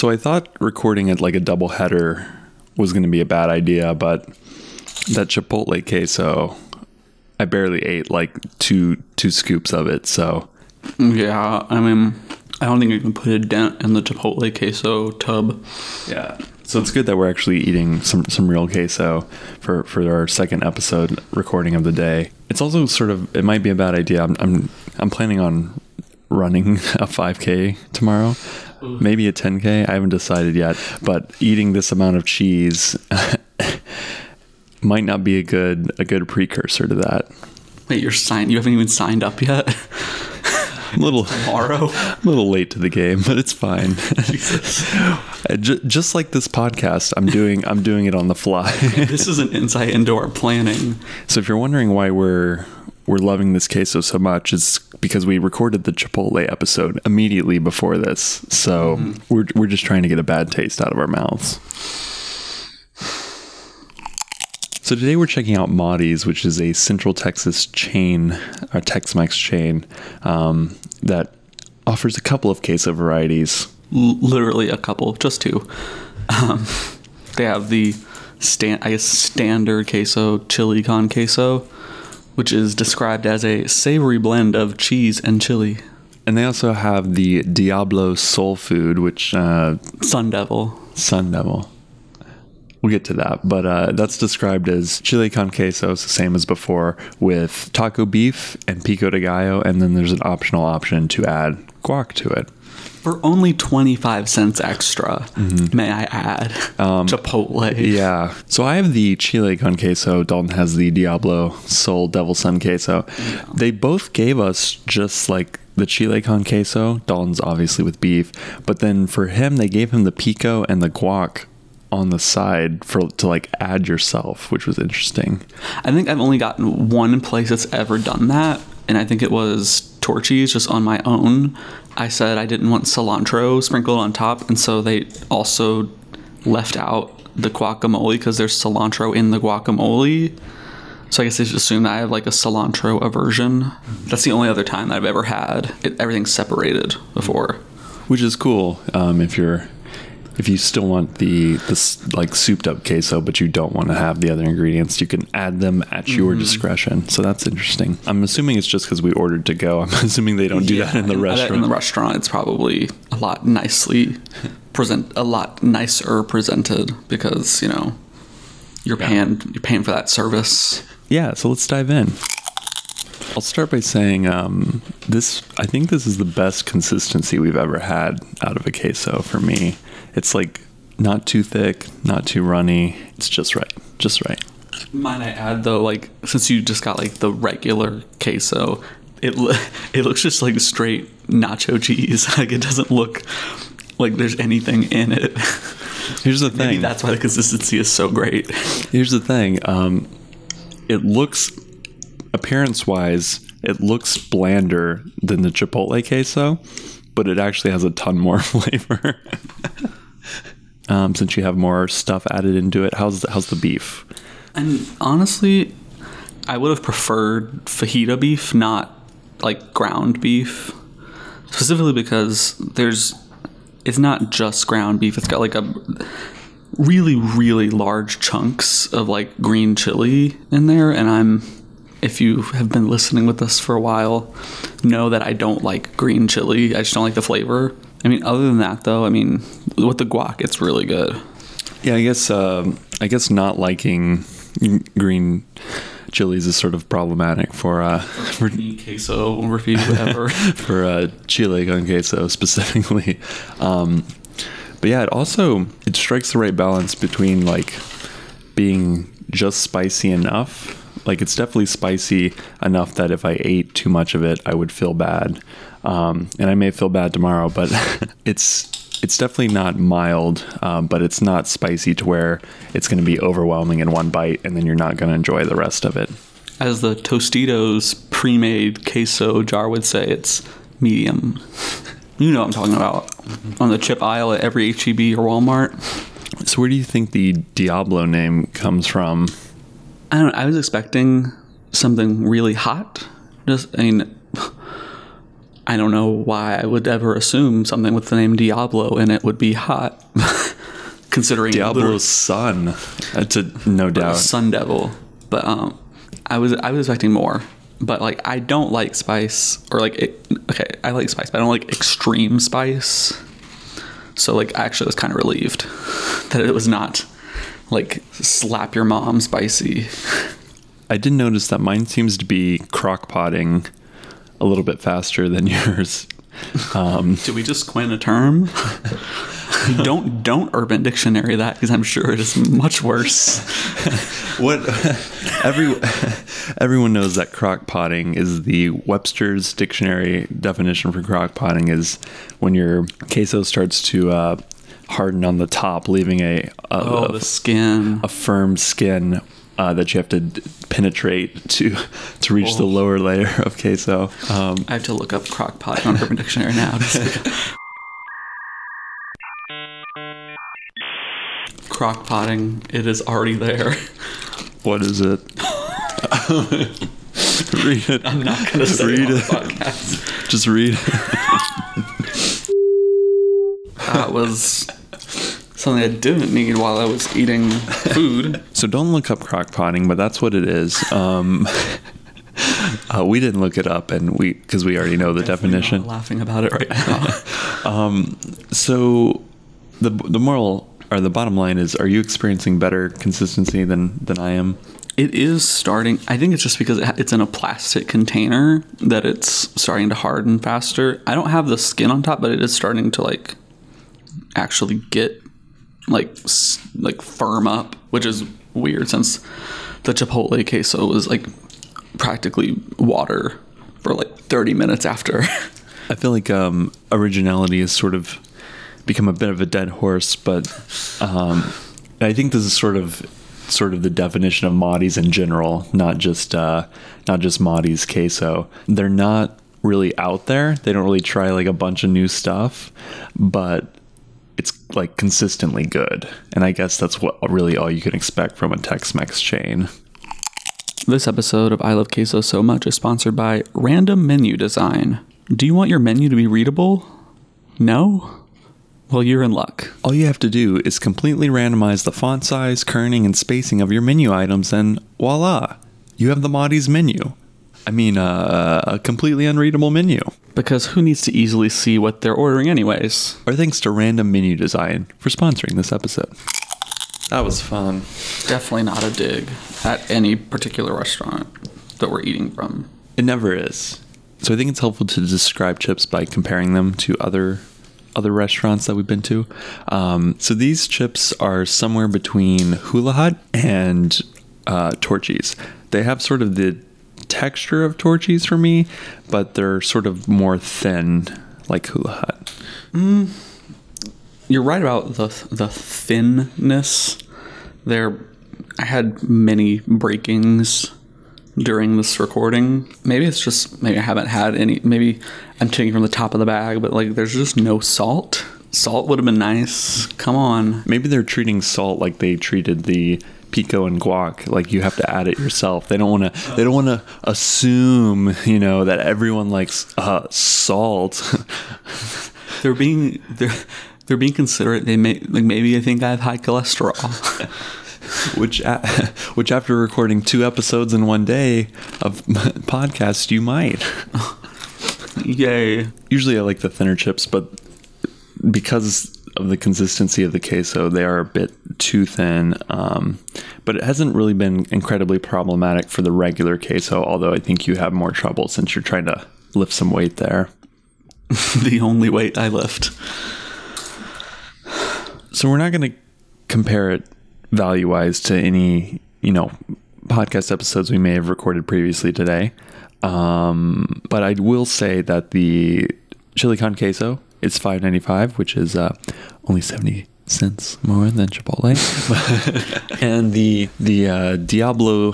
So I thought recording it like a double header was going to be a bad idea, but that chipotle queso, I barely ate like two two scoops of it. So Yeah, I mean, I don't think you can put a dent in the Chipotle queso tub. yeah. So it's good that we're actually eating some some real queso for for our second episode recording of the day. It's also sort of it might be a bad idea. I'm I'm, I'm planning on running a 5k tomorrow. Maybe a 10k. I haven't decided yet, but eating this amount of cheese might not be a good a good precursor to that. Wait, you're signed. You haven't even signed up yet. A little Tomorrow. a little late to the game, but it's fine. Uh, Just like this podcast, I'm doing I'm doing it on the fly. this is an insight into our planning. so if you're wondering why we're we're loving this queso so much, it's because we recorded the Chipotle episode immediately before this. So we're we're just trying to get a bad taste out of our mouths. So today we're checking out Maudie's, which is a Central Texas chain, a Tex-Mex chain, um, that offers a couple of queso varieties. L- literally a couple, just two. Um, they have the stand, I guess, standard queso, chili con queso, which is described as a savory blend of cheese and chili. And they also have the Diablo Soul Food, which uh, Sun Devil. Sun Devil. We'll get to that, but uh, that's described as chili con queso, it's the same as before, with taco beef and pico de gallo, and then there's an optional option to add guac to it. For only 25 cents extra, may I add. Chipotle. Yeah. So I have the chile con queso. Dalton has the Diablo Soul Devil Sun queso. They both gave us just like the chile con queso. Dalton's obviously with beef, but then for him they gave him the pico and the guac on the side for to like add yourself, which was interesting. I think I've only gotten one place that's ever done that, and I think it was Torchy's just on my own. I said I didn't want cilantro sprinkled on top, and so they also left out the guacamole because there's cilantro in the guacamole. So I guess they just assume that I have like a cilantro aversion. That's the only other time that I've ever had it, everything's separated before. which is cool um, if you're if you still want the this like souped up queso but you don't want to have the other ingredients you can add them at your discretion. So that's interesting. I'm assuming it's just because we ordered to go. I'm assuming they don't do that in the restaurant. In the restaurant, it's probably a lot nicely present, a lot nicer presented because you know you're paying you're paying for that service. yeah so let's dive in. I'll start by saying um, this i think this is the best consistency we've ever had out of a queso for me it's like not too thick not too runny it's just right just right Might I add though, like since you just got like the regular queso, it lo- it looks just like straight nacho cheese. Like it doesn't look like there's anything in it. here's the Maybe thing that's why the consistency is so great. Here's the thing. Um, it looks, appearance wise, it looks blander than the Chipotle queso, but it actually has a ton more flavor. Um, since you have more stuff added into it, how's the, how's the beef? And honestly, I would have preferred fajita beef, not like ground beef. Specifically because there's it's not just ground beef, it's got like a really, really large chunks of like green chili in there. And I'm if you have been listening with us for a while, know that I don't like green chili. I just don't like the flavor. I mean, other than that though, I mean, with the guac, it's really good. Yeah, I guess um, I guess not liking green chilies is sort of problematic for uh, for queso review ever. for uh, chile con queso specifically. Um, but yeah, it also it strikes the right balance between like being just spicy enough. Like it's definitely spicy enough that if I ate too much of it, I would feel bad, um, and I may feel bad tomorrow. But it's it's definitely not mild, um, but it's not spicy to where it's going to be overwhelming in one bite, and then you're not going to enjoy the rest of it. As the Tostitos pre-made queso jar would say, it's medium. You know what I'm talking about. On the chip aisle at every HEB or Walmart. So where do you think the Diablo name comes from? I don't. I was expecting something really hot. Just, I mean, I don't know why I would ever assume something with the name Diablo in it would be hot. Considering Diablo's son. That's a no doubt. Sun Devil, but um, I was I was expecting more. But like I don't like spice or like it, okay I like spice, but I don't like extreme spice. So like actually I actually was kind of relieved that it was not like slap your mom spicy. I did notice that mine seems to be crock potting a little bit faster than yours. Um, Did we just coin a term? don't don't Urban Dictionary that because I'm sure it is much worse. what every everyone knows that crock potting is the Webster's dictionary definition for crock potting is when your queso starts to uh, harden on the top, leaving a a, Oh, a, the skin. a firm skin. Uh, that you have to d- penetrate to to reach the Oh. lower layer of queso. Um, I have to look up crock pot on Urban Dictionary now. just because- crock potting, it is already there. what is it? read it. I'm not to say Read it on it. podcast. Just read. That was something I didn't need while I was eating food. So don't look up crock potting, but that's what it is. Um, uh, we didn't look it up, and we because we already know the definition. laughing about it right now. So the the moral or the bottom line is: Are you experiencing better consistency than than I am? It is starting. I think it's just because it's in a plastic container that it's starting to harden faster. I don't have the skin on top, but it is starting to like actually get like like firm up, which is weird since the chipotle queso was like practically water for like 30 minutes after. I feel like um, originality has sort of become a bit of a dead horse, but um, I think this is sort of sort of the definition of Maudie's in general, not just uh, not just Maudie's queso. They're not really out there. They don't really try like a bunch of new stuff, but it's like consistently good. And I guess that's what really all you can expect from a Tex-Mex chain. This episode of I Love Queso So Much is sponsored by Random Menu Design. Do you want your menu to be readable? No? Well, you're in luck. All you have to do is completely randomize the font size, kerning, and spacing of your menu items, and voila, you have the Maudie's menu. I mean, uh, a completely unreadable menu. Because who needs to easily see what they're ordering, anyways? Our thanks to Random Menu Design for sponsoring this episode. That was fun. Definitely not a dig at any particular restaurant that we're eating from. It never is. So I think it's helpful to describe chips by comparing them to other other restaurants that we've been to. Um, so these chips are somewhere between Hula Hut and uh, Torchy's. They have sort of the texture of Torchy's for me, but they're sort of more thin, like Hula Hut. Mm. You're right about the the thinness. There, I had many breakings during this recording. Maybe it's just maybe I haven't had any. Maybe I'm taking from the top of the bag, but like there's just no salt. Salt would have been nice. Come on. Maybe they're treating salt like they treated the pico and guac like you have to add it yourself they don't want to they don't want to assume you know that everyone likes uh, salt They're being they're they're being considerate. They may like maybe I think I have high cholesterol. which a- which after recording two episodes in one day of podcast you might Yay. usually i like the thinner chips but because of the consistency of the queso they are a bit too thin um, but it hasn't really been incredibly problematic for the regular queso although i think you have more trouble since you're trying to lift some weight there the only weight I lift. so we're not going to compare it value wise to any you know podcast episodes we may have recorded previously today um, but i will say that the chili con queso is 5.95 which is uh, only 70 cents more than chipotle. And the the uh, diablo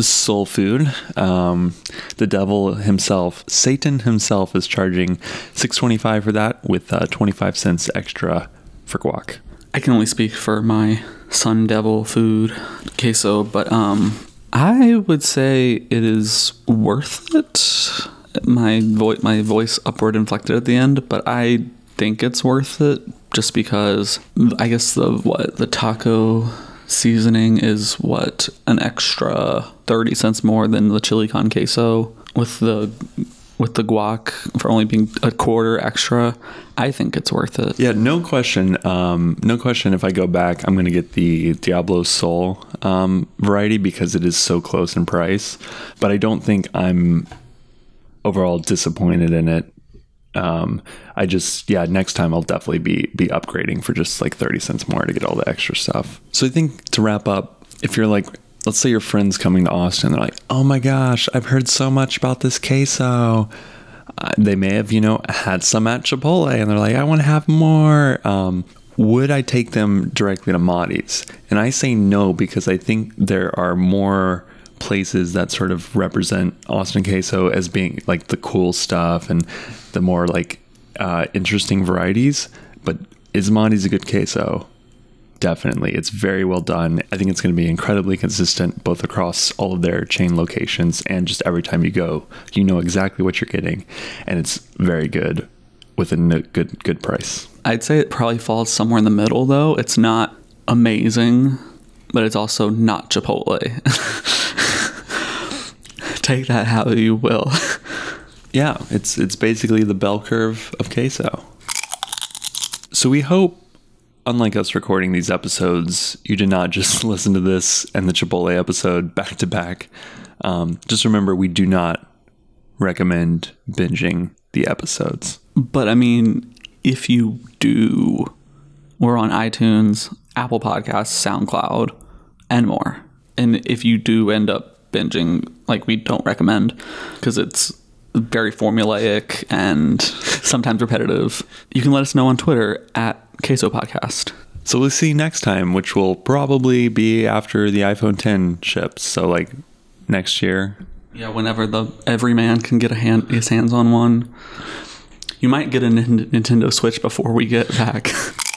soul food um, the devil himself satan himself is charging 6.25 for that with uh, 25 cents extra for guac. I can only speak for my Sun Devil food queso, but um, I would say it is worth it my voice my voice upward inflected at the end, but I think it's worth it just because I guess the what the taco seasoning is what an extra 30 cents more than the chili con queso with the with the guac for only being a quarter extra. I think it's worth it. Yeah, no question. Um, no question. If I go back, I'm to get the Diablo Soul um, variety because it is so close in price. But I don't think I'm overall disappointed in it. Um, I just yeah, next time I'll definitely be be upgrading for just like 30 cents more to get all the extra stuff. So I think to wrap up, if you're like let's say your friends coming to Austin, they're like, "Oh my gosh, I've heard so much about this queso." Uh, they may have, you know, had some at Chipotle, and they're like, "I want to have more." Um, would I take them directly to Maudie's? And I say no because I think there are more places that sort of represent Austin queso as being like the cool stuff and the more like uh, interesting varieties. But is a good queso? Definitely. It's very well done. I think it's going to be incredibly consistent both across all of their chain locations and just every time you go, you know exactly what you're getting and it's very good with a good good price. I'd say it probably falls somewhere in the middle though. It's not amazing, but it's also not Chipotle. Take that how you will. yeah, it's it's basically the bell curve of queso. So we hope unlike us recording these episodes, you did not just listen to this and the Chipotle episode back to back. Um, just remember, we do not recommend binging the episodes. But I mean, if you do, we're on iTunes, Apple Podcasts, SoundCloud, and more. And if you do end up binging, like we don't recommend because it's very formulaic and sometimes repetitive, you can let us know on Twitter at Queso Podcast. So we'll see you next time, which will probably be after the iPhone 10 ships. So like next year. Yeah, whenever the every man can get a hand his hands on one. You might get a Nintendo Switch before we get back.